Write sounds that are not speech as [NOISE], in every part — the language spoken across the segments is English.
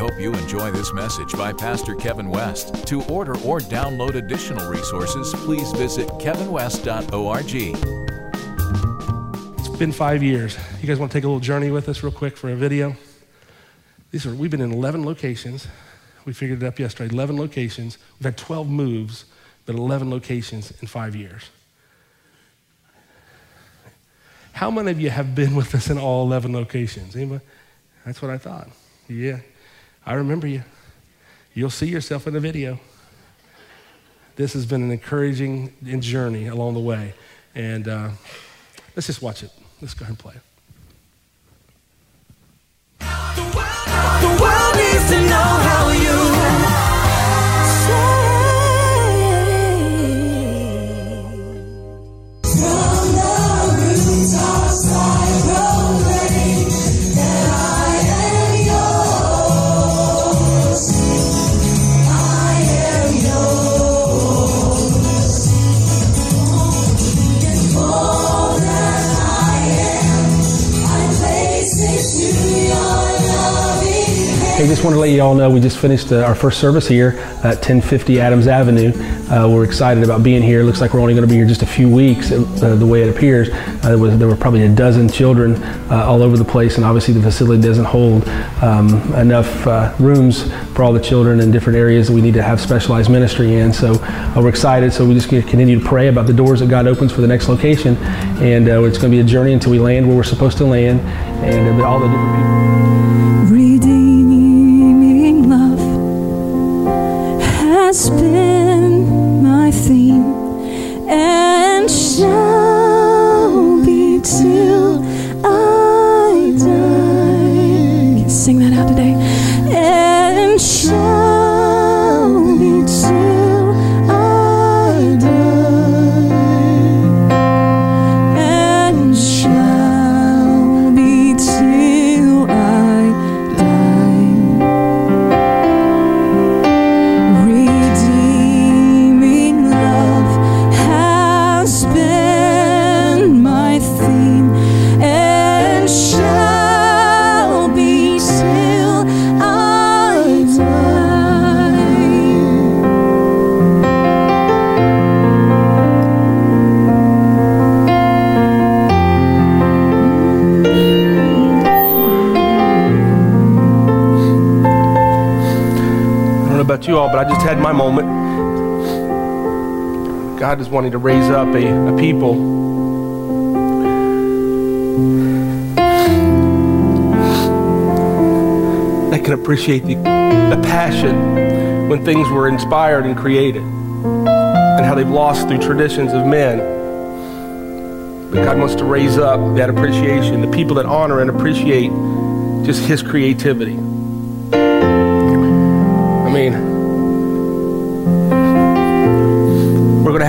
hope you enjoy this message by Pastor Kevin West. To order or download additional resources, please visit kevinwest.org. It's been five years. You guys want to take a little journey with us, real quick, for a video? These are we've been in 11 locations. We figured it up yesterday. 11 locations. We've had 12 moves, but 11 locations in five years. How many of you have been with us in all 11 locations? Anybody? That's what I thought. Yeah, I remember you. You'll see yourself in the video. This has been an encouraging journey along the way. And uh, let's just watch it. Let's go ahead and play it. Just want to let you all know we just finished uh, our first service here at 1050 Adams Avenue. Uh, we're excited about being here. It Looks like we're only going to be here just a few weeks, uh, the way it appears. Uh, there, was, there were probably a dozen children uh, all over the place, and obviously the facility doesn't hold um, enough uh, rooms for all the children in different areas that we need to have specialized ministry in. So we're excited. So we just continue to pray about the doors that God opens for the next location, and it's going to be a journey until we land where we're supposed to land, and all the different people. Has been my theme and shall be till I die. Sing that out today. And shall you all, but I just had my moment. God is wanting to raise up a, a people that can appreciate the, the passion when things were inspired and created and how they've lost through traditions of men. But God wants to raise up that appreciation, the people that honor and appreciate just His creativity.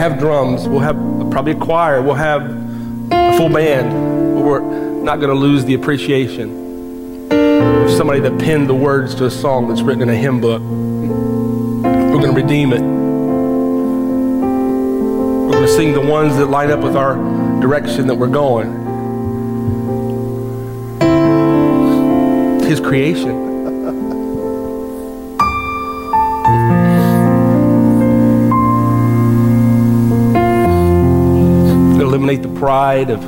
Have drums. We'll have probably a choir. We'll have a full band. But we're not going to lose the appreciation of somebody that penned the words to a song that's written in a hymn book. We're going to redeem it. We're going to sing the ones that line up with our direction that we're going. His creation. Eliminate the pride of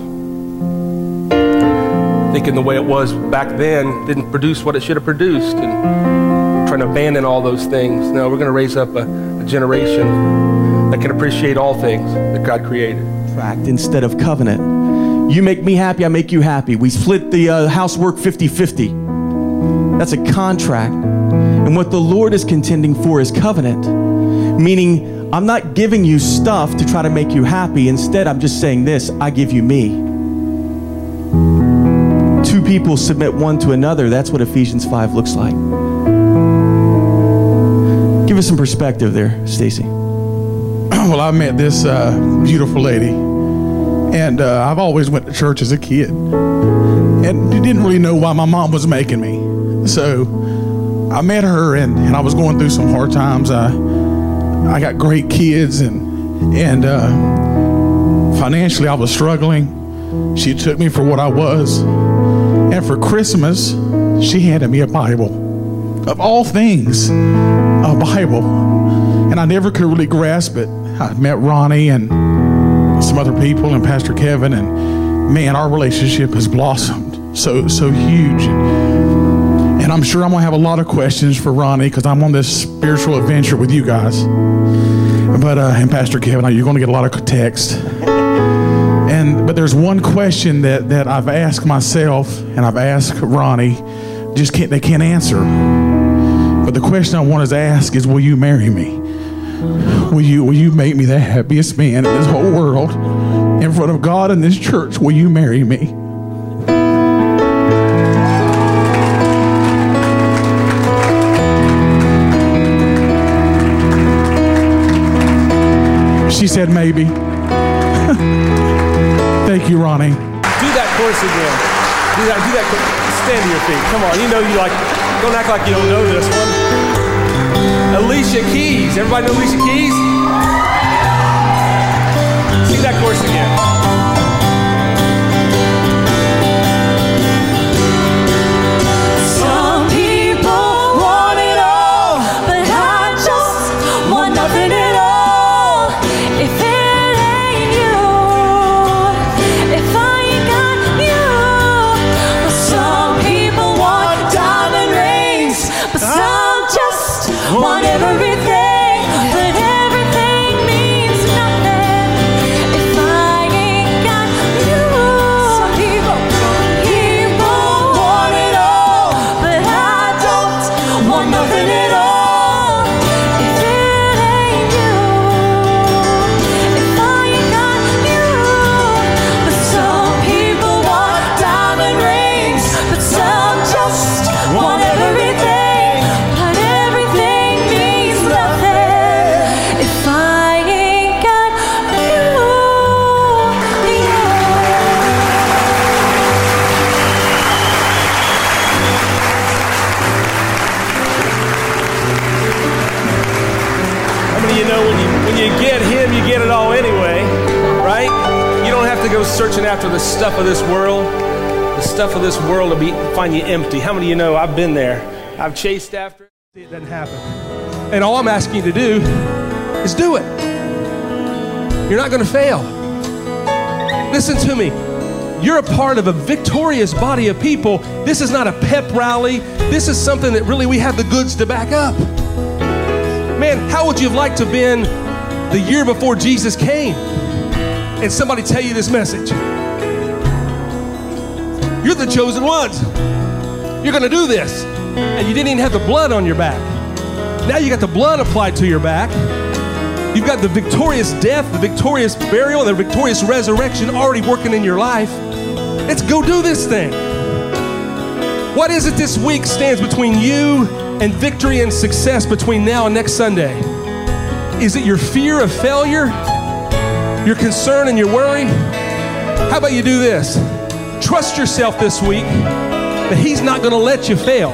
thinking the way it was back then didn't produce what it should have produced and trying to abandon all those things. No, we're going to raise up a, a generation that can appreciate all things that God created. contract instead of covenant. You make me happy, I make you happy. We split the uh, housework 50 50. That's a contract. And what the Lord is contending for is covenant, meaning I'm not giving you stuff to try to make you happy. Instead, I'm just saying this I give you me. Two people submit one to another. That's what Ephesians 5 looks like. Give us some perspective there, Stacy. [CLEARS THROAT] well, I met this uh, beautiful lady, and uh, I've always went to church as a kid, and didn't really know why my mom was making me. So I met her, and, and I was going through some hard times. I I got great kids, and and uh, financially I was struggling. She took me for what I was, and for Christmas she handed me a Bible. of all things, a Bible. And I never could really grasp it. I met Ronnie and some other people and Pastor Kevin, and man, our relationship has blossomed so, so huge. And I'm sure I'm gonna have a lot of questions for Ronnie because I'm on this spiritual adventure with you guys. But uh, and Pastor Kevin, you're gonna get a lot of text. And but there's one question that that I've asked myself and I've asked Ronnie, just can't they can't answer. But the question I want to ask is, will you marry me? Will you will you make me the happiest man in this whole world? In front of God and this church, will you marry me? She said maybe. [LAUGHS] Thank you, Ronnie. Do that chorus again. Do that. Do that. Stand to your feet. Come on. You know you like. Don't act like you don't know this one. Alicia Keys. Everybody know Alicia Keys? Sing that chorus again. Stuff of this world. The stuff of this world will be find you empty. How many of you know I've been there? I've chased after it. It doesn't happen. And all I'm asking you to do is do it. You're not going to fail. Listen to me. You're a part of a victorious body of people. This is not a pep rally. This is something that really we have the goods to back up. Man, how would you have liked to have been the year before Jesus came and somebody tell you this message? You're the chosen ones. You're going to do this. And you didn't even have the blood on your back. Now you got the blood applied to your back. You've got the victorious death, the victorious burial, the victorious resurrection already working in your life. Let's go do this thing. What is it this week stands between you and victory and success between now and next Sunday? Is it your fear of failure? Your concern and your worry? How about you do this? Trust yourself this week that He's not going to let you fail.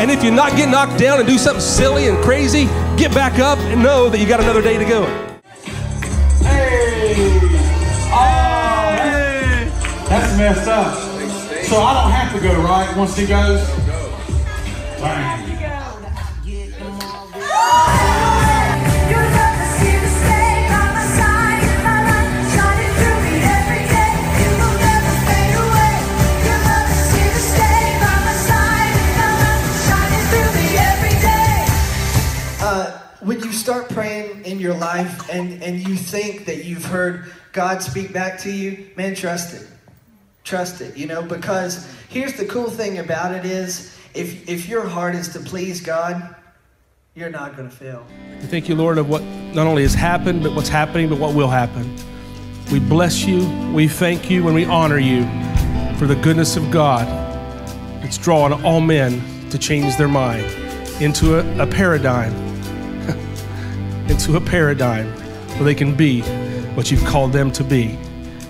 And if you're not getting knocked down and do something silly and crazy, get back up and know that you got another day to go. Hey! Oh, hey! That's messed up. So I don't have to go, right? Once he goes? Dang. Life and, and you think that you've heard God speak back to you, man, trust it. Trust it, you know, because here's the cool thing about it is if, if your heart is to please God, you're not going to fail. We thank you, Lord, of what not only has happened, but what's happening, but what will happen. We bless you, we thank you, and we honor you for the goodness of God that's drawing all men to change their mind into a, a paradigm, into a paradigm where they can be what you've called them to be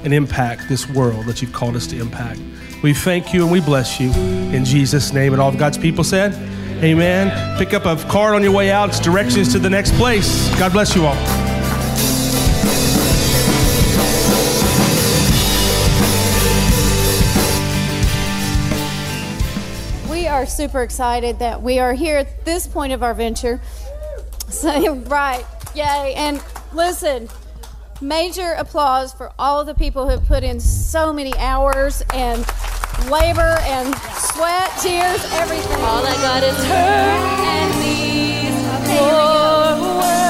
and impact this world that you've called us to impact. We thank you and we bless you in Jesus' name. And all of God's people said, Amen. Pick up a card on your way out. It's directions to the next place. God bless you all. We are super excited that we are here at this point of our venture. [LAUGHS] So, right, yay. And listen, major applause for all of the people who have put in so many hours and labor and sweat, tears, everything. All I got is her and these four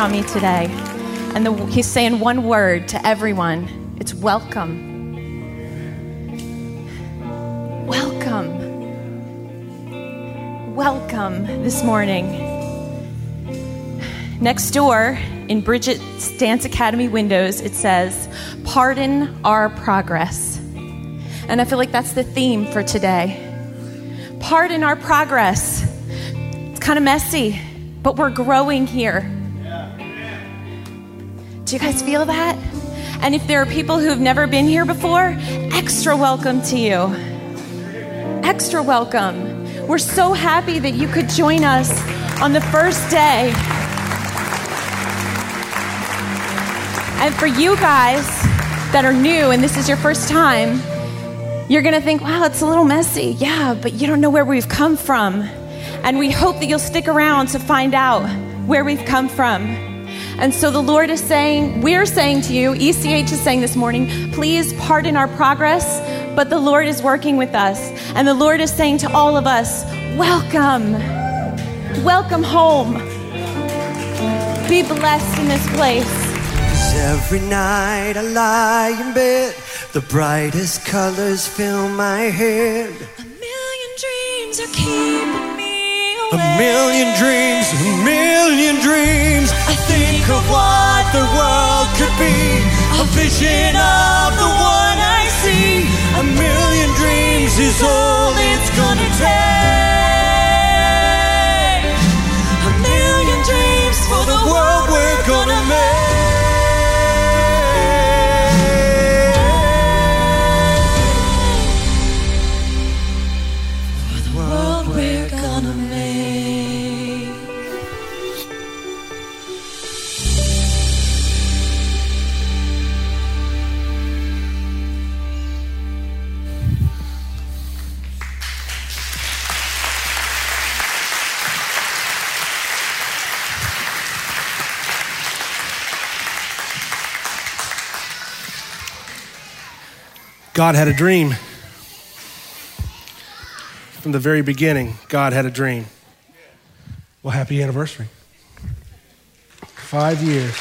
on me today. And the, He's saying one word to everyone it's welcome. Welcome. Welcome this morning. Next door in Bridget's Dance Academy windows, it says, Pardon our progress. And I feel like that's the theme for today. Pardon our progress. It's kind of messy, but we're growing here. Do you guys feel that? And if there are people who have never been here before, extra welcome to you. Extra welcome. We're so happy that you could join us on the first day. And for you guys that are new and this is your first time, you're going to think, wow, it's a little messy. Yeah, but you don't know where we've come from. And we hope that you'll stick around to find out where we've come from. And so the Lord is saying, we're saying to you, ECH is saying this morning, please pardon our progress, but the Lord is working with us. And the Lord is saying to all of us, welcome. Welcome home. Be blessed in this place. Cause every night I lie in bed, the brightest colors fill my head. A million Dreams are keeping me A million dreams, a million dreams. I think of what the world could be. A vision of the one I see. A million dreams is all it's gonna take. A million dreams for the world we're gonna make. God had a dream. From the very beginning, God had a dream. Well, happy anniversary. Five years.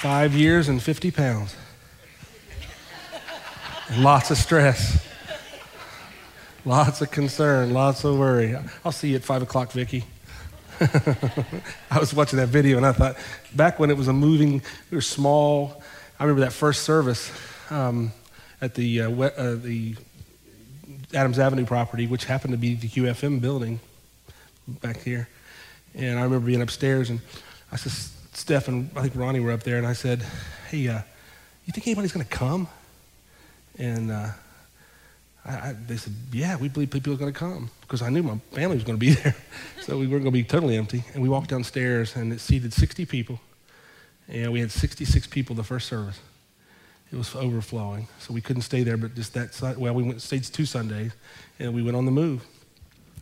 Five years and 50 pounds. And lots of stress. Lots of concern, lots of worry. I'll see you at five o'clock, Vicky. [LAUGHS] I was watching that video and I thought, back when it was a moving, we were small. I remember that first service um, at the, uh, uh, the Adams Avenue property, which happened to be the QFM building back here. And I remember being upstairs and I said, Steph and I think Ronnie were up there, and I said, hey, uh, you think anybody's going to come? And uh, I, I, they said, yeah, we believe people are going to come because I knew my family was going to be [LAUGHS] there. so we weren't going to be totally empty. And we walked downstairs, and it seated 60 people. And we had 66 people the first service. It was overflowing. So we couldn't stay there, but just that, well, we went, stayed two Sundays, and we went on the move.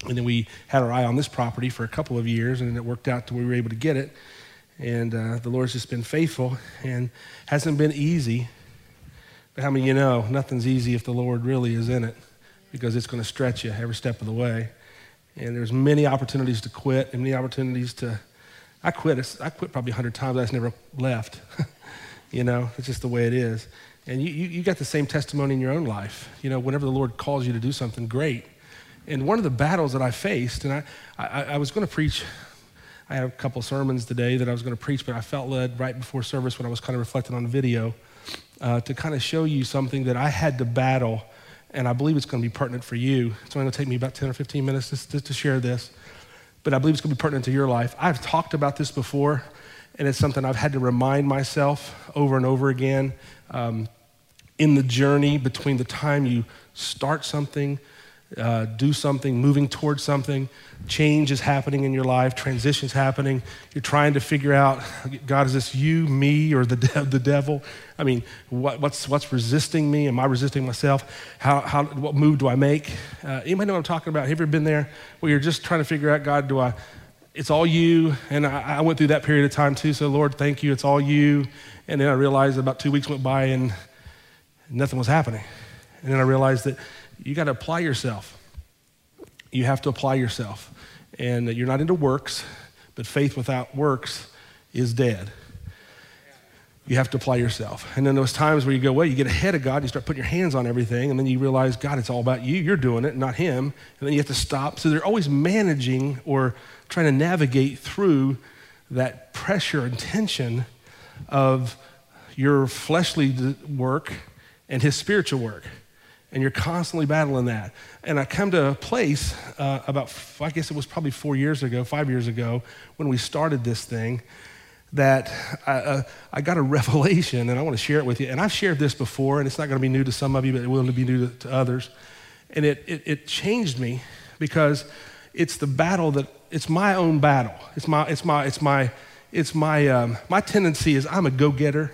And then we had our eye on this property for a couple of years, and it worked out to where we were able to get it. And uh, the Lord's just been faithful and hasn't been easy. But how many of you know nothing's easy if the Lord really is in it because it's going to stretch you every step of the way. And there's many opportunities to quit and many opportunities to. I quit. I quit probably 100 times. I just never left. [LAUGHS] you know, it's just the way it is. And you, you, you got the same testimony in your own life. You know, whenever the Lord calls you to do something great. And one of the battles that I faced, and I, I, I was going to preach I had a couple sermons today that I was going to preach, but I felt led right before service when I was kind of reflecting on video uh, to kind of show you something that I had to battle, and I believe it's going to be pertinent for you. It's only going to take me about 10 or 15 minutes just, just to share this, but I believe it's going to be pertinent to your life. I've talked about this before, and it's something I've had to remind myself over and over again um, in the journey between the time you start something uh, do something, moving towards something. Change is happening in your life, transition's happening. You're trying to figure out, God, is this you, me, or the, de- the devil? I mean, what, what's, what's resisting me? Am I resisting myself? How, how, what move do I make? Uh, anybody know what I'm talking about? Have you ever been there where you're just trying to figure out, God, do I, it's all you. And I, I went through that period of time too. So, Lord, thank you. It's all you. And then I realized about two weeks went by and nothing was happening. And then I realized that you got to apply yourself. You have to apply yourself. And you're not into works, but faith without works is dead. You have to apply yourself. And then those times where you go, well, you get ahead of God, you start putting your hands on everything, and then you realize, God, it's all about you. You're doing it, not Him. And then you have to stop. So they're always managing or trying to navigate through that pressure and tension of your fleshly work and His spiritual work and you're constantly battling that. And I come to a place uh, about, I guess it was probably four years ago, five years ago, when we started this thing, that I, uh, I got a [LAUGHS] revelation, and I want to share it with you. And I've shared this before, and it's not going to be new to some of you, but it will be new to, to others. And it, it, it changed me because it's the battle that, it's my own battle. It's my, it's my, it's my, it's my, um, my tendency is I'm a go-getter.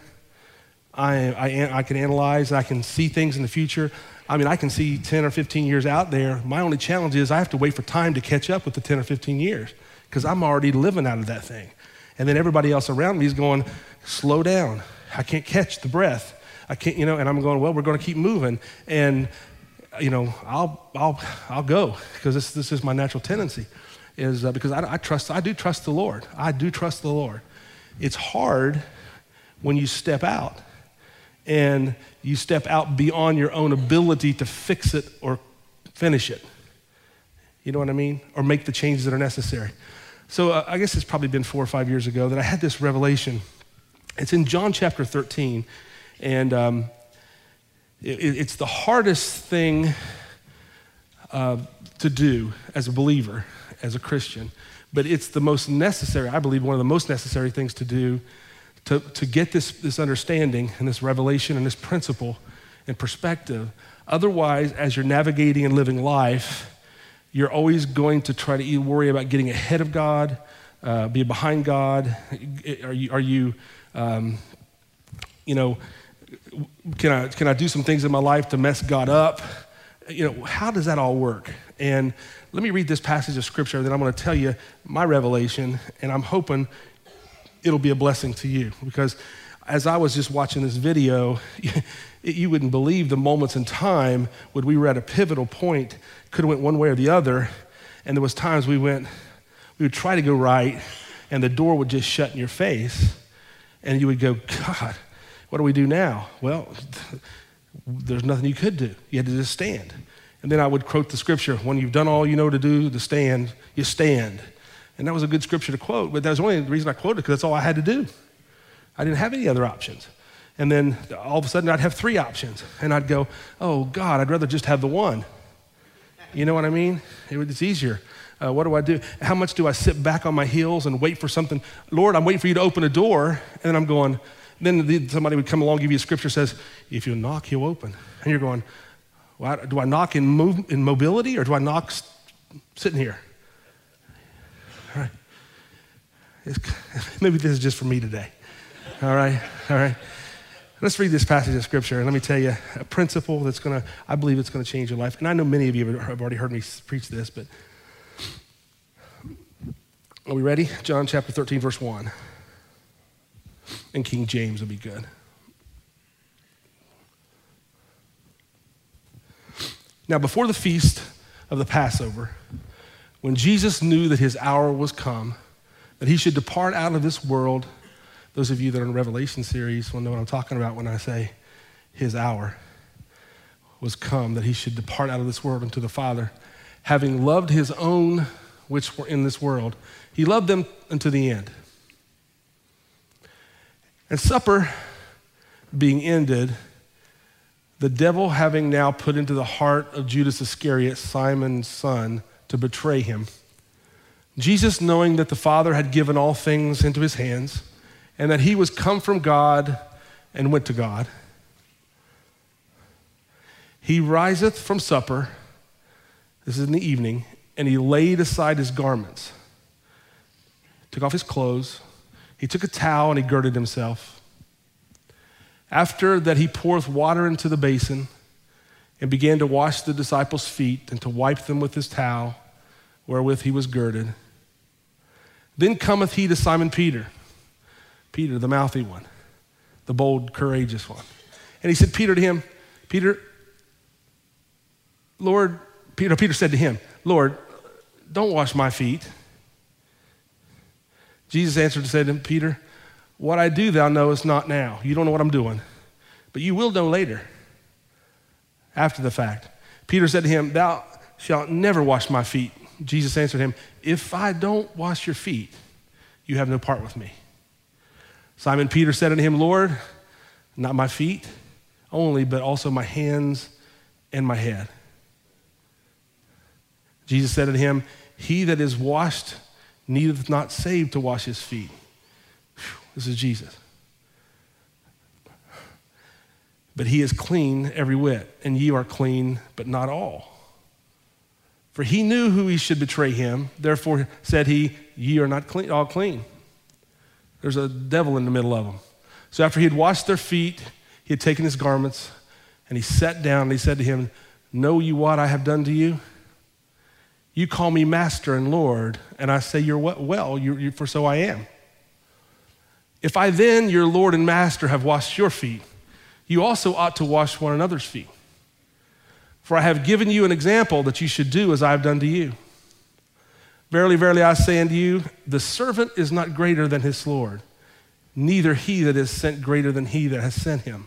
I, I, I can analyze, I can see things in the future. I mean, I can see 10 or 15 years out there. My only challenge is I have to wait for time to catch up with the 10 or 15 years because I'm already living out of that thing. And then everybody else around me is going, slow down. I can't catch the breath. I can't, you know, and I'm going, well, we're going to keep moving. And, you know, I'll, I'll, I'll go because this, this is my natural tendency is uh, because I, I trust, I do trust the Lord. I do trust the Lord. It's hard when you step out and you step out beyond your own ability to fix it or finish it. You know what I mean? Or make the changes that are necessary. So uh, I guess it's probably been four or five years ago that I had this revelation. It's in John chapter 13, and um, it, it's the hardest thing uh, to do as a believer, as a Christian, but it's the most necessary, I believe, one of the most necessary things to do to, to get this, this understanding and this revelation and this principle and perspective. Otherwise, as you're navigating and living life, you're always going to try to worry about getting ahead of God, uh, be behind God. Are you, are you um, you know, can I, can I do some things in my life to mess God up? You know, how does that all work? And let me read this passage of scripture, then I'm going to tell you my revelation, and I'm hoping it'll be a blessing to you because as I was just watching this video, [LAUGHS] you wouldn't believe the moments in time when we were at a pivotal point, could have went one way or the other, and there was times we went, we would try to go right, and the door would just shut in your face, and you would go, God, what do we do now? Well, [LAUGHS] there's nothing you could do. You had to just stand. And then I would quote the scripture: "When you've done all you know to do to stand, you stand." And that was a good scripture to quote, but that was only the reason I quoted because that's all I had to do. I didn't have any other options. And then all of a sudden I'd have three options. And I'd go, oh God, I'd rather just have the one. You know what I mean? It's easier. Uh, what do I do? How much do I sit back on my heels and wait for something? Lord, I'm waiting for you to open a door, and then I'm going. Then the, somebody would come along, give you a scripture says, "If you knock, he'll open," and you're going, well, do I knock in, move, in mobility or do I knock sitting here? All right. It's, [LAUGHS] maybe this is just for me today. All right, all right. Let's read this passage of scripture and let me tell you a principle that's going to, I believe it's going to change your life. And I know many of you have already heard me preach this, but are we ready? John chapter 13, verse 1. And King James will be good. Now, before the feast of the Passover, when Jesus knew that his hour was come, that he should depart out of this world, those of you that are in the Revelation series will know what I'm talking about when I say his hour was come, that he should depart out of this world unto the Father, having loved his own which were in this world. He loved them unto the end. And supper being ended, the devil having now put into the heart of Judas Iscariot, Simon's son, to betray him, Jesus, knowing that the Father had given all things into his hands, and that he was come from God and went to God, he riseth from supper, this is in the evening, and he laid aside his garments, took off his clothes, he took a towel and he girded himself. After that, he poureth water into the basin and began to wash the disciples' feet and to wipe them with his towel wherewith he was girded. Then cometh he to Simon Peter, Peter, the mouthy one, the bold, courageous one. And he said, Peter to him, Peter, Lord, Peter, Peter said to him, Lord, don't wash my feet. Jesus answered and said to him, Peter, what I do thou knowest not now. You don't know what I'm doing, but you will know later, after the fact. Peter said to him, Thou shalt never wash my feet. Jesus answered him, If I don't wash your feet, you have no part with me. Simon Peter said unto him, Lord, not my feet only, but also my hands and my head. Jesus said unto him, He that is washed needeth not save to wash his feet. This is Jesus. But he is clean every whit, and ye are clean, but not all. For he knew who he should betray him, therefore said he, Ye are not clean, all clean. There's a devil in the middle of them. So after he had washed their feet, he had taken his garments, and he sat down, and he said to him, Know you what I have done to you? You call me master and Lord, and I say, You're well, you you for so I am. If I then, your Lord and master, have washed your feet, you also ought to wash one another's feet. For I have given you an example that you should do as I have done to you. Verily, verily, I say unto you, the servant is not greater than his Lord, neither he that is sent greater than he that has sent him.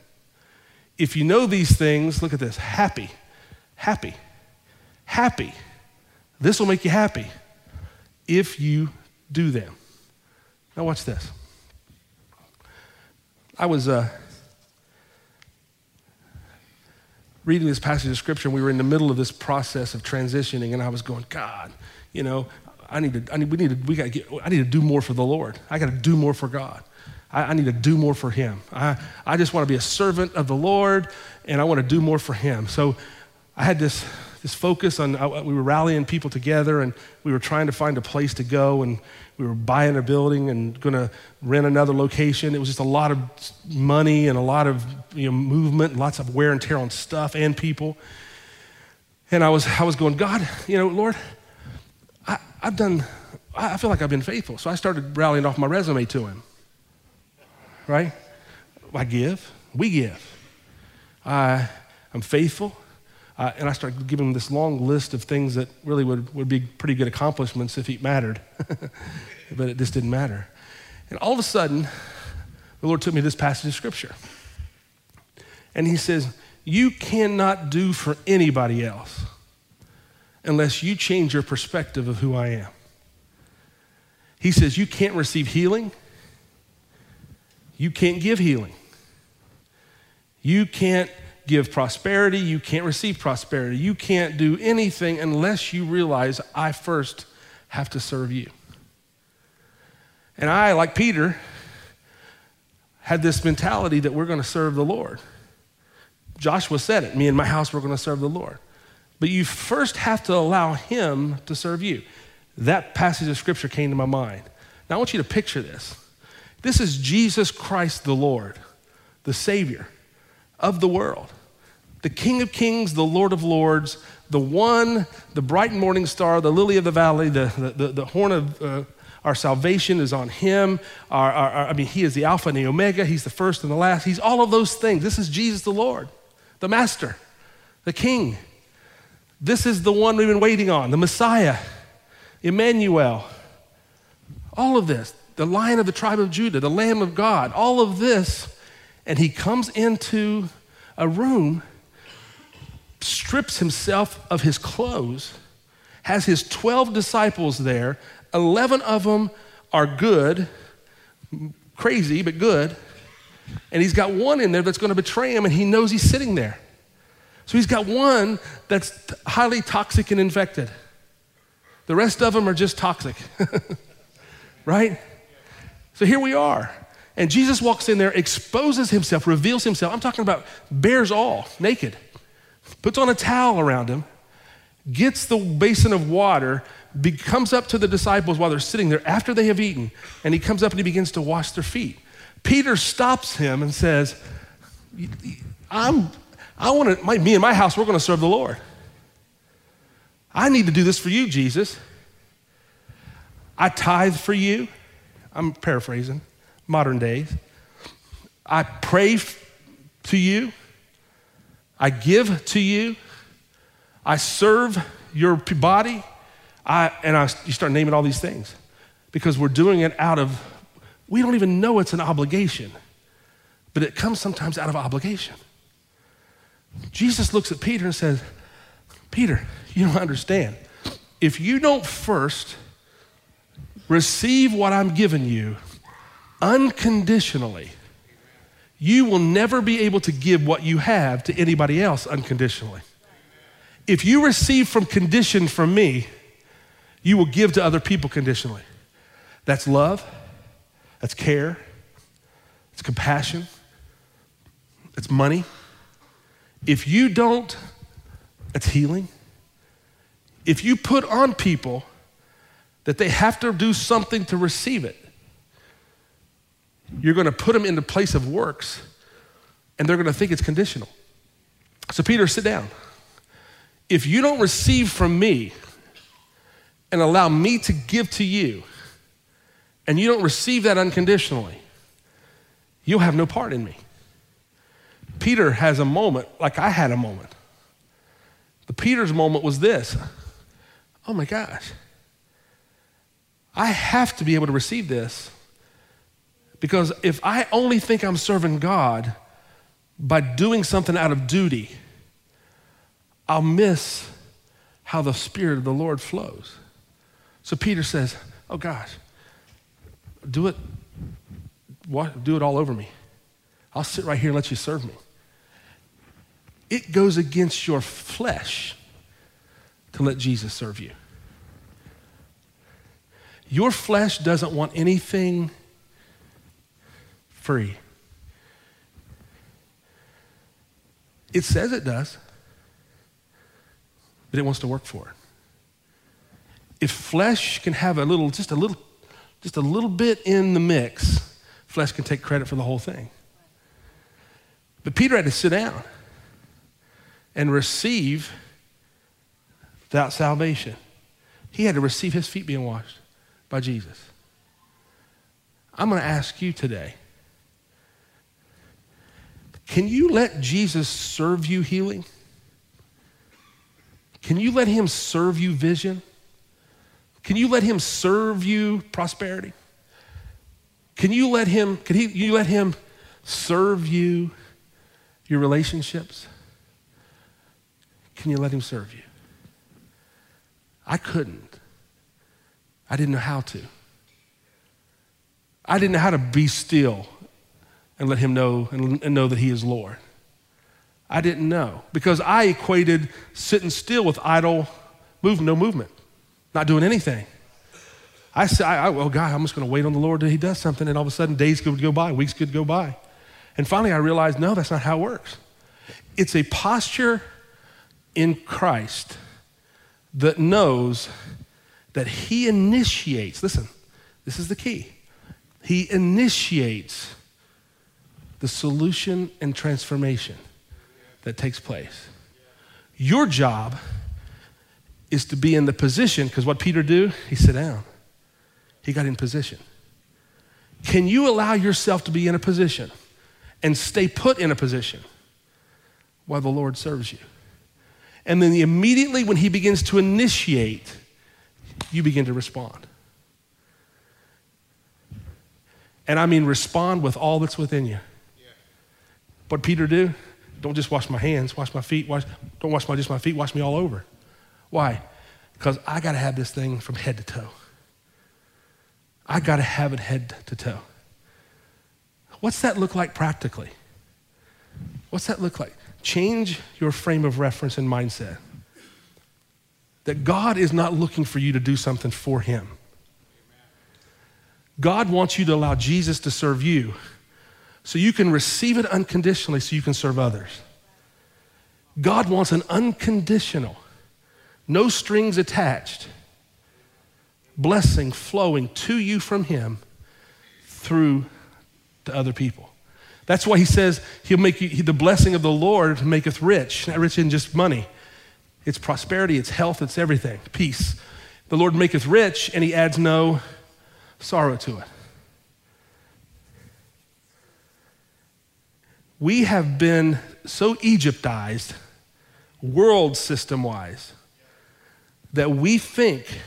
If you know these things, look at this happy, happy, happy. This will make you happy if you do them. Now, watch this. I was uh, reading this passage of scripture, we were in the middle of this process of transitioning, and I was going, God, you know, I need to, I need, we need to, we got to get, I need to do more for the Lord. I got to do more for God. I, I need to do more for Him. I, I just want to be a servant of the Lord, and I want to do more for Him. So I had this, this focus on, uh, we were rallying people together, and we were trying to find a place to go, and we were buying a building and going to rent another location. It was just a lot of money and a lot of you know, movement, lots of wear and tear on stuff and people. And I was, I was going, God, you know, Lord, I, I've done, I feel like I've been faithful. So I started rallying off my resume to him. Right? I give, we give. I, I'm faithful. Uh, and I started giving him this long list of things that really would, would be pretty good accomplishments if it mattered. [LAUGHS] but it just didn't matter. And all of a sudden, the Lord took me to this passage of scripture. And he says, You cannot do for anybody else unless you change your perspective of who I am. He says, You can't receive healing. You can't give healing. You can't give prosperity. You can't receive prosperity. You can't do anything unless you realize I first have to serve you. And I, like Peter, had this mentality that we're going to serve the Lord. Joshua said it me and my house, we're going to serve the Lord. But you first have to allow Him to serve you. That passage of Scripture came to my mind. Now I want you to picture this. This is Jesus Christ the Lord, the Savior of the world, the King of Kings, the Lord of Lords, the one, the bright morning star, the lily of the valley, the, the, the, the horn of uh, our salvation is on him. Our, our, our- I mean, he is the Alpha and the Omega. He's the first and the last. He's all of those things. This is Jesus the Lord, the Master, the King. This is the one we've been waiting on, the Messiah, Emmanuel. All of this, the Lion of the tribe of Judah, the Lamb of God, all of this. And he comes into a room, strips himself of his clothes, has his 12 disciples there. 11 of them are good, crazy, but good. And he's got one in there that's going to betray him, and he knows he's sitting there. So he's got one that's highly toxic and infected. The rest of them are just toxic, [LAUGHS] right? So here we are. And Jesus walks in there, exposes himself, reveals himself. I'm talking about bears all, naked, puts on a towel around him, gets the basin of water, be, comes up to the disciples while they're sitting there after they have eaten, and he comes up and he begins to wash their feet. Peter stops him and says, I'm, I want to, me and my house, we're going to serve the Lord. I need to do this for you, Jesus. I tithe for you. I'm paraphrasing, modern days. I pray to you. I give to you. I serve your body. I, and I, you start naming all these things because we're doing it out of, we don't even know it's an obligation, but it comes sometimes out of obligation. Jesus looks at Peter and says, Peter, you don't understand. If you don't first receive what I'm giving you unconditionally, you will never be able to give what you have to anybody else unconditionally. If you receive from condition from me, you will give to other people conditionally. That's love, that's care, it's compassion, it's money. If you don't, it's healing. If you put on people that they have to do something to receive it, you're going to put them in the place of works and they're going to think it's conditional. So, Peter, sit down. If you don't receive from me and allow me to give to you, and you don't receive that unconditionally, you'll have no part in me. Peter has a moment like I had a moment. The Peter's moment was this oh my gosh, I have to be able to receive this because if I only think I'm serving God by doing something out of duty, I'll miss how the Spirit of the Lord flows. So Peter says, Oh gosh, do it, do it all over me. I'll sit right here and let you serve me. It goes against your flesh to let Jesus serve you. Your flesh doesn't want anything free. It says it does, but it wants to work for it. If flesh can have a little, just a little, just a little bit in the mix, flesh can take credit for the whole thing. But Peter had to sit down and receive that salvation. He had to receive his feet being washed by Jesus. I'm going to ask you today can you let Jesus serve you healing? Can you let him serve you vision? Can you let him serve you prosperity? Can you let him, can he, you let him serve you your relationships? Can you let him serve you? I couldn't. I didn't know how to. I didn't know how to be still and let him know and, and know that he is Lord. I didn't know because I equated sitting still with idle move, no movement, not doing anything. I said, I, I, well, God, I'm just going to wait on the Lord till He does something. And all of a sudden, days could go by, weeks could go by. And finally, I realized, no, that's not how it works. It's a posture in Christ that knows that He initiates, listen, this is the key. He initiates the solution and transformation that takes place. Your job is to be in the position, because what Peter do? He sat down. He got in position. Can you allow yourself to be in a position and stay put in a position while the Lord serves you? And then immediately when he begins to initiate, you begin to respond. And I mean respond with all that's within you. What Peter do? Don't just wash my hands, wash my feet, wash, don't wash my, just my feet, wash me all over. Why? Because I got to have this thing from head to toe. I got to have it head to toe. What's that look like practically? What's that look like? Change your frame of reference and mindset. That God is not looking for you to do something for Him. God wants you to allow Jesus to serve you so you can receive it unconditionally so you can serve others. God wants an unconditional, no strings attached blessing flowing to you from Him through to other people. That's why He says He'll make you, the blessing of the Lord maketh rich, not rich in just money. It's prosperity, it's health, it's everything, peace. The Lord maketh rich, and He adds no sorrow to it. We have been so Egyptized, world system wise, that we think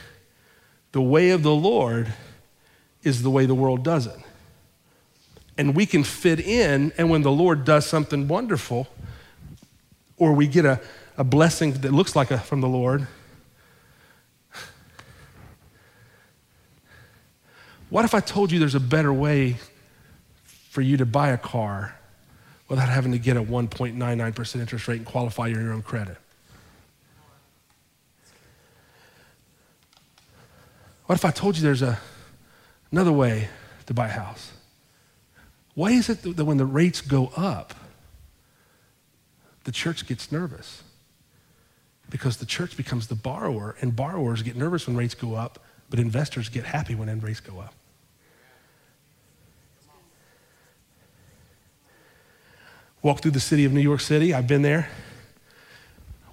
the way of the Lord is the way the world does it. And we can fit in, and when the Lord does something wonderful, or we get a, a blessing that looks like a, from the Lord, what if I told you there's a better way for you to buy a car without having to get a 1.99% interest rate and qualify your own credit? What if I told you there's a, another way to buy a house? Why is it that when the rates go up, the church gets nervous? Because the church becomes the borrower, and borrowers get nervous when rates go up, but investors get happy when rates go up. Walk through the city of New York City, I've been there.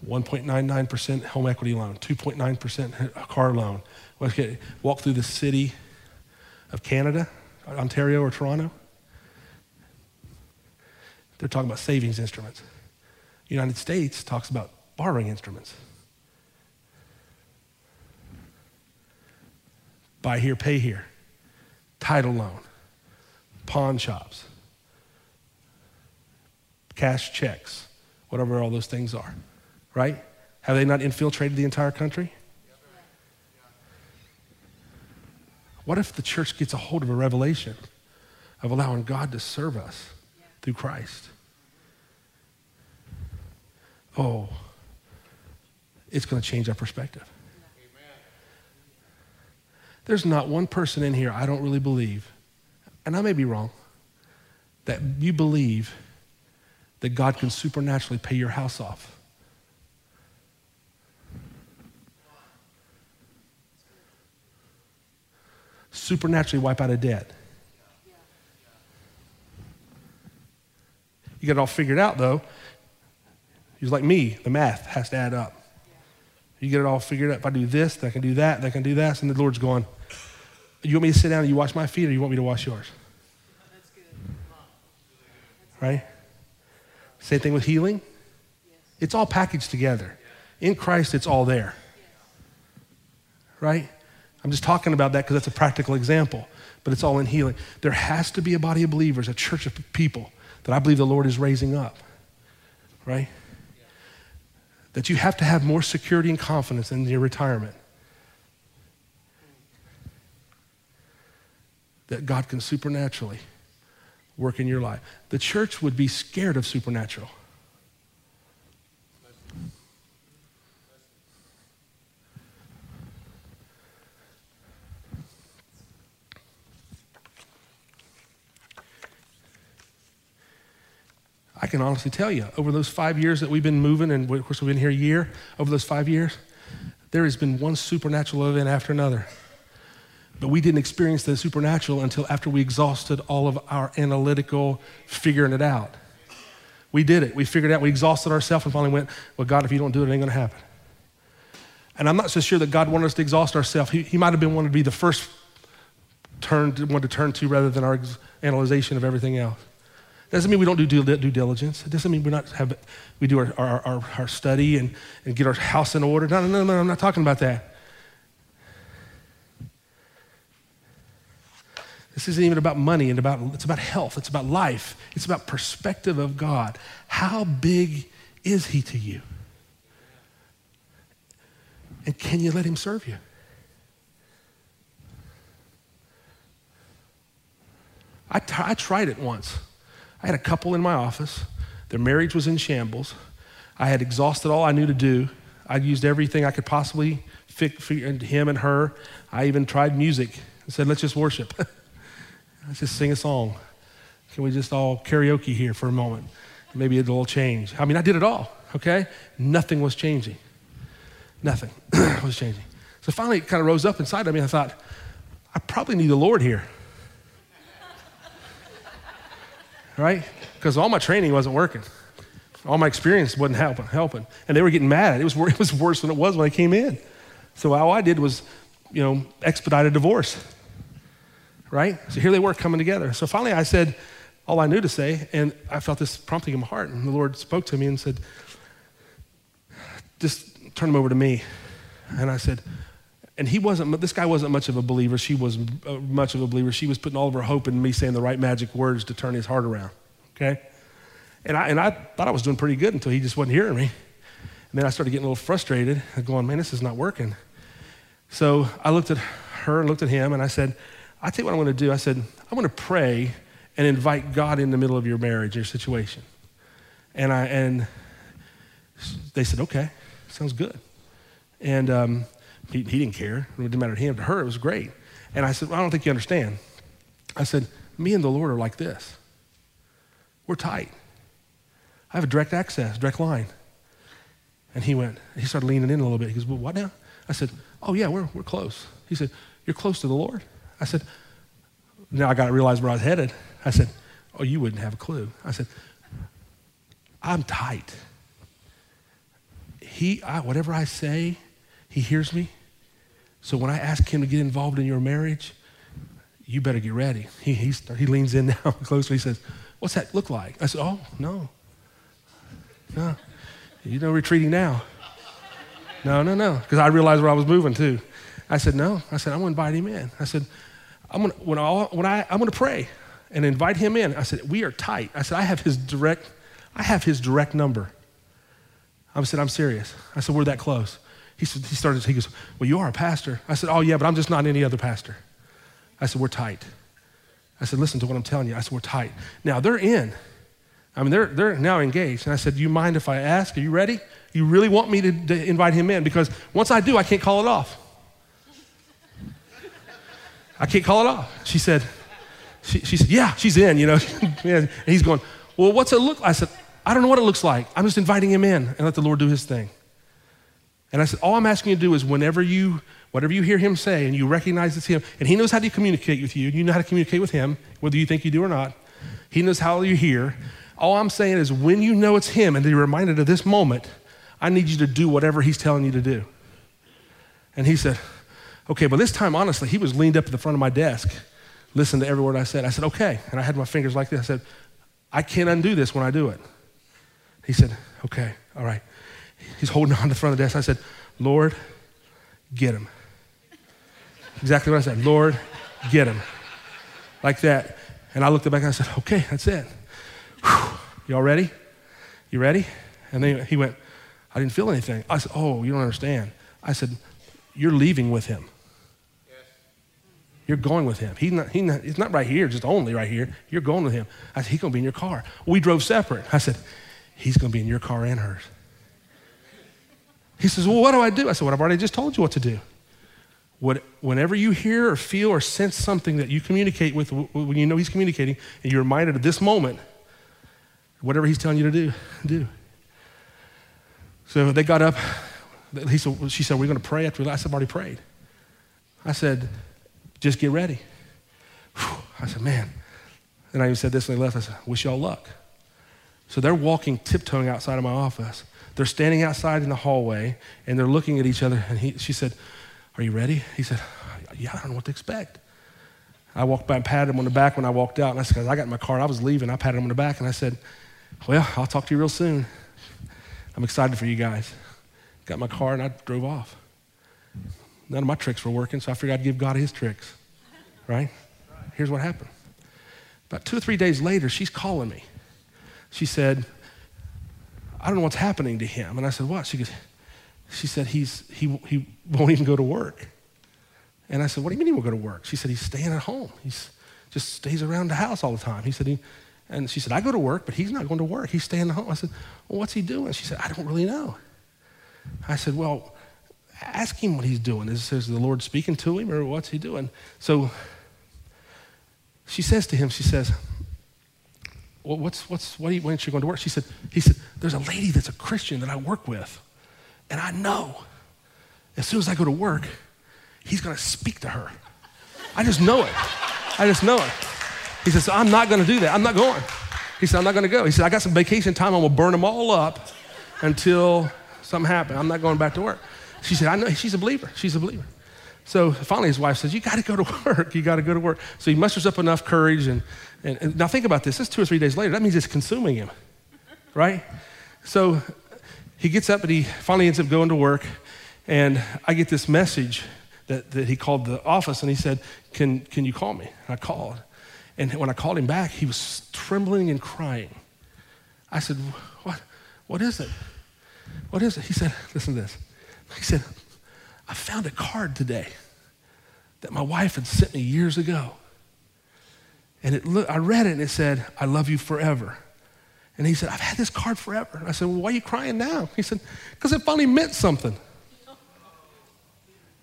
1.99% home equity loan, 2.9% car loan. Walk through the city of Canada, Ontario or Toronto. They're talking about savings instruments. United States talks about borrowing instruments. Buy here, pay here. Title loan. Pawn shops. Cash checks. Whatever all those things are right? Have they not infiltrated the entire country? What if the church gets a hold of a revelation of allowing God to serve us through Christ? Oh, it's going to change our perspective. There's not one person in here, I don't really believe, and I may be wrong, that you believe that God can supernaturally pay your house off. supernaturally wipe out a debt. You get it all figured out, though. He's like me, the math has to add up. You get it all figured out. If I do this, then I can do that, then I can do that. And the Lord's going, You want me to sit down and you wash my feet, or you want me to wash yours? Right? Same thing with healing. It's all packaged together. In Christ, it's all there. Right? I'm just talking about that because that's a practical example, but it's all in healing. There has to be a body of believers, a church of people that I believe the Lord is raising up, right? That you have to have more security and confidence in your retirement. That God can supernaturally work in your life. The church would be scared of supernatural. I can honestly tell you, over those five years that we've been moving, and of course we've been here a year, over those five years, there has been one supernatural event after another. But we didn't experience the supernatural until after we exhausted all of our analytical figuring it out. We did it. We figured it out. We exhausted ourselves and finally went, Well, God, if you don't do it, it ain't going to happen. And I'm not so sure that God wanted us to exhaust ourselves. He, he might have been wanting to be the first turn to, one to turn to rather than our ex- analyzation of everything else. Doesn't mean we don't do due, due diligence. It doesn't mean we're not have we do our, our, our, our study and, and get our house in order. No, no, no, no, I'm not talking about that. This isn't even about money and about it's about health. It's about life. It's about perspective of God. How big is he to you? And can you let him serve you? I, t- I tried it once. I had a couple in my office. Their marriage was in shambles. I had exhausted all I knew to do. I used everything I could possibly fit for him and her. I even tried music and said, let's just worship. [LAUGHS] let's just sing a song. Can we just all karaoke here for a moment? Maybe it'll change. I mean, I did it all, okay? Nothing was changing. Nothing [CLEARS THROAT] was changing. So finally, it kind of rose up inside of me. I thought, I probably need the Lord here. [LAUGHS] right? Because all my training wasn't working. All my experience wasn't helping, helping. And they were getting mad. It was, [LAUGHS] it was worse than it was when I came in. So all I did was, you know, expedite a divorce. Right? So here they were coming together. So finally I said all I knew to say, and I felt this prompting in my heart. And the Lord spoke to me and said, just turn him over to me. And I said, and he wasn't, this guy wasn't much of a believer. She was uh, much of a believer. She was putting all of her hope in me saying the right magic words to turn his heart around. Okay? And I, and I thought I was doing pretty good until he just wasn't hearing me. And then I started getting a little frustrated going, man, this is not working. So I looked at her and looked at him and I said, I tell you what I'm going to do. I said, I'm going to pray and invite God in the middle of your marriage, your situation. And, I, and they said, okay, sounds good. And um, he, he didn't care. It didn't matter to him. To her, it was great. And I said, well, I don't think you understand. I said, me and the Lord are like this. We're tight. I have a direct access, direct line. And he went, he started leaning in a little bit. He goes, well, what now? I said, oh, yeah, we're, we're close. He said, you're close to the Lord? I said, now I got to realize where I was headed. I said, oh, you wouldn't have a clue. I said, I'm tight. He, I, whatever I say, he hears me. So when I ask him to get involved in your marriage, you better get ready. He, he, he leans in [LAUGHS] now closer. He says, What's that look like? I said, Oh, no. No. You know, retreating now. No, no, no. Because I realized where I was moving too. I said, No. I said, I'm going to invite him in. I said, I'm to, when I, when I, I'm to pray and invite him in. I said, We are tight. I said, I have his direct, I have his direct number. I said, I'm serious. I said, We're that close. He, said, he started, he goes, Well, you are a pastor. I said, Oh, yeah, but I'm just not any other pastor. I said, We're tight. I said, Listen to what I'm telling you. I said, We're tight. Now they're in. I mean, they're, they're now engaged. And I said, Do you mind if I ask? Are you ready? You really want me to, to invite him in? Because once I do, I can't call it off. I can't call it off. She said, she, she said, Yeah, she's in, you know. [LAUGHS] And he's going, Well, what's it look like? I said, I don't know what it looks like. I'm just inviting him in and let the Lord do his thing. And I said, All I'm asking you to do is whenever you, whatever you hear him say and you recognize it's him, and he knows how to communicate with you, and you know how to communicate with him, whether you think you do or not, he knows how you hear. All I'm saying is when you know it's him and you're reminded of this moment, I need you to do whatever he's telling you to do. And he said, Okay, but this time, honestly, he was leaned up at the front of my desk, listened to every word I said. I said, Okay. And I had my fingers like this. I said, I can't undo this when I do it. He said, Okay, all right. He's holding [LAUGHS] on to the front of the desk. I said, Lord, get him. Exactly what I said. Lord, get him. Like that. And I looked back and I said, okay, that's it. Y'all ready? You ready? And then he went, I didn't feel anything. I said, oh, you don't understand. I said, you're leaving with him. You're going with him. He's not, he not, he's not right here, just only right here. You're going with him. I said, he's going to be in your car. We drove separate. I said, he's going to be in your car and hers. He says, Well, what do I do? I said, Well, I've already just told you what to do. What, whenever you hear or feel or sense something that you communicate with when you know he's communicating and you're reminded of this moment, Whatever he's telling you to do, do. So they got up. He said, she said, We're going to pray after we I said, I've already prayed. I said, Just get ready. Whew. I said, Man. And I even said this when they left. I said, Wish y'all luck. So they're walking, tiptoeing outside of my office. They're standing outside in the hallway and they're looking at each other. And he, she said, Are you ready? He said, Yeah, I don't know what to expect. I walked by and patted him on the back when I walked out. And I said, I got in my car. I was leaving. I patted him on the back and I said, Well, I'll talk to you real soon. I'm excited for you guys. Got my car and I drove off. None of my tricks were working, so I figured I'd give God his tricks. Right? Here's what happened. About two or three days later, she's calling me. She said, I don't know what's happening to him. And I said, What? She goes, She said, He's he he won't even go to work. And I said, What do you mean he won't go to work? She said, He's staying at home. He's just stays around the house all the time. He said he and she said, I go to work, but he's not going to work. He's staying at home. I said, Well, what's he doing? She said, I don't really know. I said, Well, ask him what he's doing. Is, is the Lord speaking to him or what's he doing? So she says to him, She says, well, what's, what's, what are you, when going to work? She said, he said, there's a lady that's a Christian that I work with. And I know as soon as I go to work, he's going to speak to her. I just know it. I just know it. He says, I'm not going to do that. I'm not going. He said, I'm not going to go. He said, I got some vacation time. I'm going to burn them all up until something happens. I'm not going back to work. She said, I know. She's a believer. She's a believer. So finally, his wife says, You got to go to [LAUGHS] work. You got to go to work. So he musters up enough courage. And, and, and now think about this. This is two or three days later. That means it's consuming him, right? So he gets up and he finally ends up going to work. And I get this message that, that he called the office and he said, can, can you call me? And I called. And when I called him back, he was trembling and crying. I said, What, what is it? What is it? He said, Listen to this. He said, I found a card today that my wife had sent me years ago. And it I read it and it said, I love you forever. And he said, I've had this card forever. And I said, Well, why are you crying now? He said, Because it finally meant something.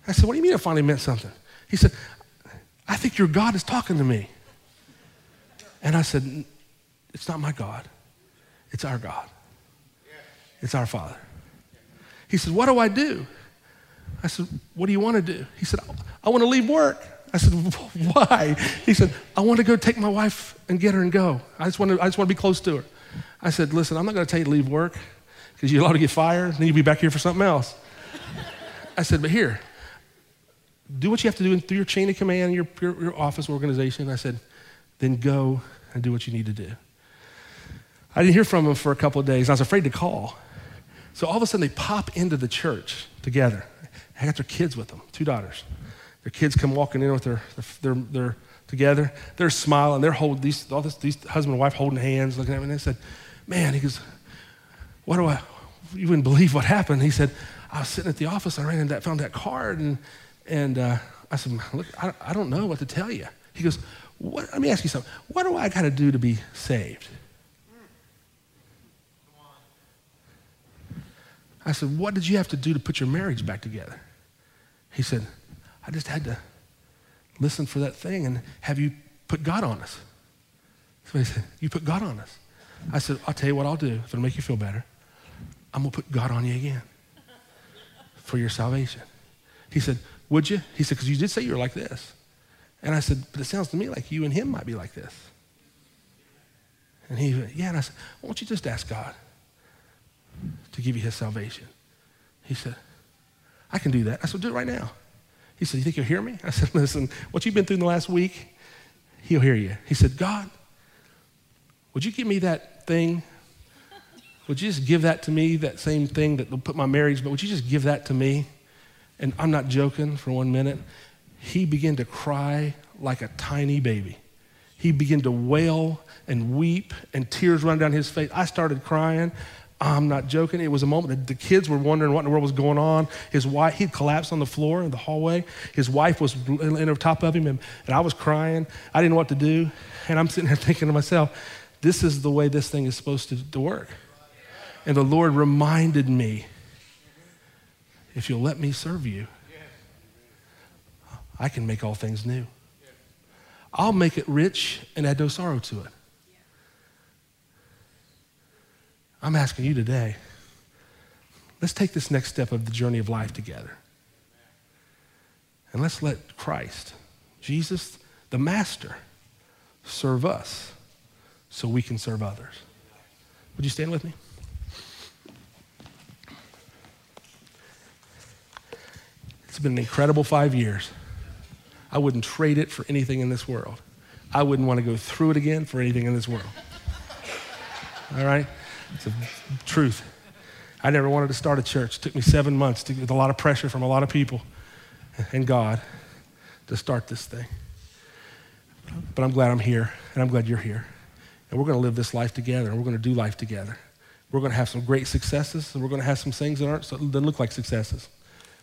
I said, What do you mean it finally meant something? He said, I think your God is talking to me. And I said, It's not my God, it's our God, it's our Father. He said, What do I do? I said, What do you want to do? He said, I want to leave work. I said, [LAUGHS] Why? He said, I want to go take my wife and get her and go. I just want to, I just want to be close to her. I said, Listen, I'm not going to tell you to leave work because you're allowed to get fired and then you'll be back here for something else. [LAUGHS] I said, But here, do what you have to do through your chain of command, your, your, your office organization. I said, Then go and do what you need to do. I didn't hear from him for a couple of days. I was afraid to call. So all of a sudden, they pop into the church together. I got their kids with them, two daughters. Their kids come walking in with their, their, their, their together. They're smiling. They're holding these, all this, these husband and wife holding hands, looking at me. And they said, "Man," he goes, "What do I? You wouldn't believe what happened." He said, "I was sitting at the office. I ran into that, found that card, and and uh, I said, look, I, I don't know what to tell you." He goes, what, "Let me ask you something. What do I got to do to be saved?" I said, What did you have to do to put your marriage back together? He said, I just had to listen for that thing and have you put God on us. So he said, You put God on us. I said, I'll tell you what I'll do if it'll make you feel better. I'm going to put God on you again for your salvation. He said, Would you? He said, Because you did say you were like this. And I said, But it sounds to me like you and him might be like this. And he went, Yeah. And I said, Why don't you just ask God? To give you his salvation. He said, I can do that. I said, do it right now. He said, You think you'll hear me? I said, [LAUGHS] Listen, what you've been through in the last week, he'll hear you. He said, God, would you give me that thing? Would you just give that to me, that same thing that will put my marriage, but would you just give that to me? And I'm not joking for one minute. He began to cry like a tiny baby. He began to wail and weep, and tears run down his face. I started crying. I'm not joking. It was a moment that the kids were wondering what in the world was going on. His wife, he'd collapsed on the floor in the hallway. His wife was in the top of him, and, and I was crying. I didn't know what to do. And I'm [LAUGHS] sitting there thinking to myself, this is the way this thing is supposed to, to work. And the Lord reminded me, if you'll let me serve you, I can make all things new. I'll make it rich and add no sorrow to it. I'm asking you today, let's take this next step of the journey of life together. And let's let Christ, Jesus, the Master, serve us so we can serve others. Would you stand with me? It's been an incredible five years. I wouldn't trade it for anything in this world. I wouldn't want to go through it again for anything in this world. All right? It's the truth. I never wanted to start a church. It took me seven months to, with a lot of pressure from a lot of people and God to start this thing. But I'm glad I'm here, and I'm glad you're here. And we're going to live this life together, and we're going to do life together. We're going to have some great successes, and we're going to have some things that aren't that look like successes.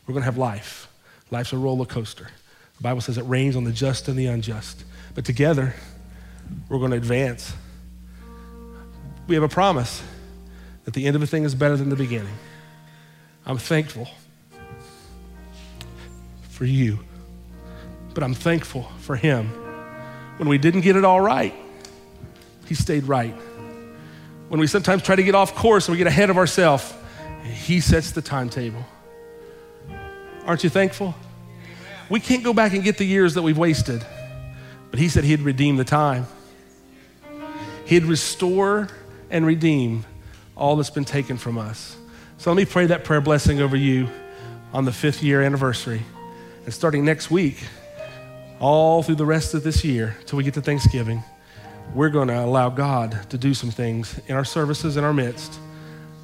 We're going to have life. Life's a roller coaster. The Bible says it rains on the just and the unjust. But together, we're going to advance. We have a promise that the end of a thing is better than the beginning. I'm thankful for you, but I'm thankful for him. When we didn't get it all right, he stayed right. When we sometimes try to get off course and we get ahead of ourselves, he sets the timetable. Aren't you thankful? We can't go back and get the years that we've wasted, but he said he'd redeem the time. He'd restore and redeem all that's been taken from us. So let me pray that prayer blessing over you on the fifth year anniversary. And starting next week, all through the rest of this year, till we get to Thanksgiving, we're going to allow God to do some things in our services in our midst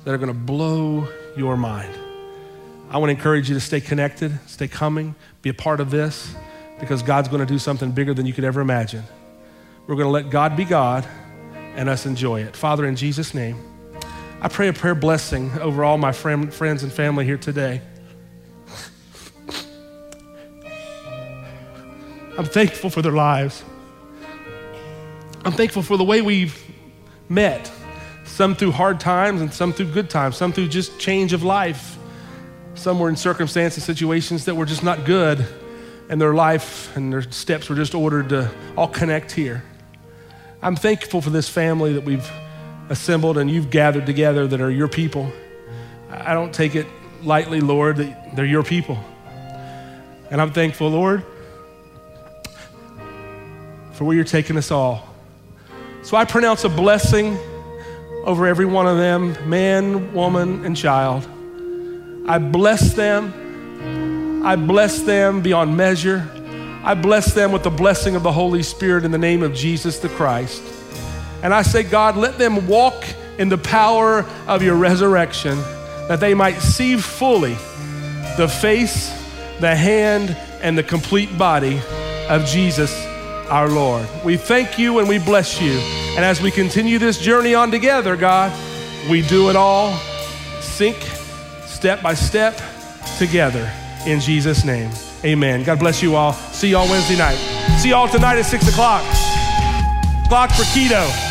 that are going to blow your mind. I want to encourage you to stay connected, stay coming, be a part of this, because God's going to do something bigger than you could ever imagine. We're going to let God be God and us enjoy it. Father, in Jesus' name, I pray a prayer blessing over all my friend, friends and family here today. I'm thankful for their lives. I'm thankful for the way we've met, some through hard times and some through good times, some through just change of life. Some were in circumstances, situations that were just not good, and their life and their steps were just ordered to all connect here. I'm thankful for this family that we've assembled and you've gathered together that are your people. I don't take it lightly, Lord, that they're your people. And I'm thankful, Lord, for where you're taking us all. So I pronounce a blessing over every one of them man, woman, and child. I bless them. I bless them beyond measure. I bless them with the blessing of the Holy Spirit in the name of Jesus the Christ. And I say, God, let them walk in the power of your resurrection that they might see fully the face, the hand, and the complete body of Jesus our Lord. We thank you and we bless you. And as we continue this journey on together, God, we do it all sink step by step together in Jesus' name. Amen. God bless you all. See you all Wednesday night. See you all tonight at 6 o'clock. Clock for keto.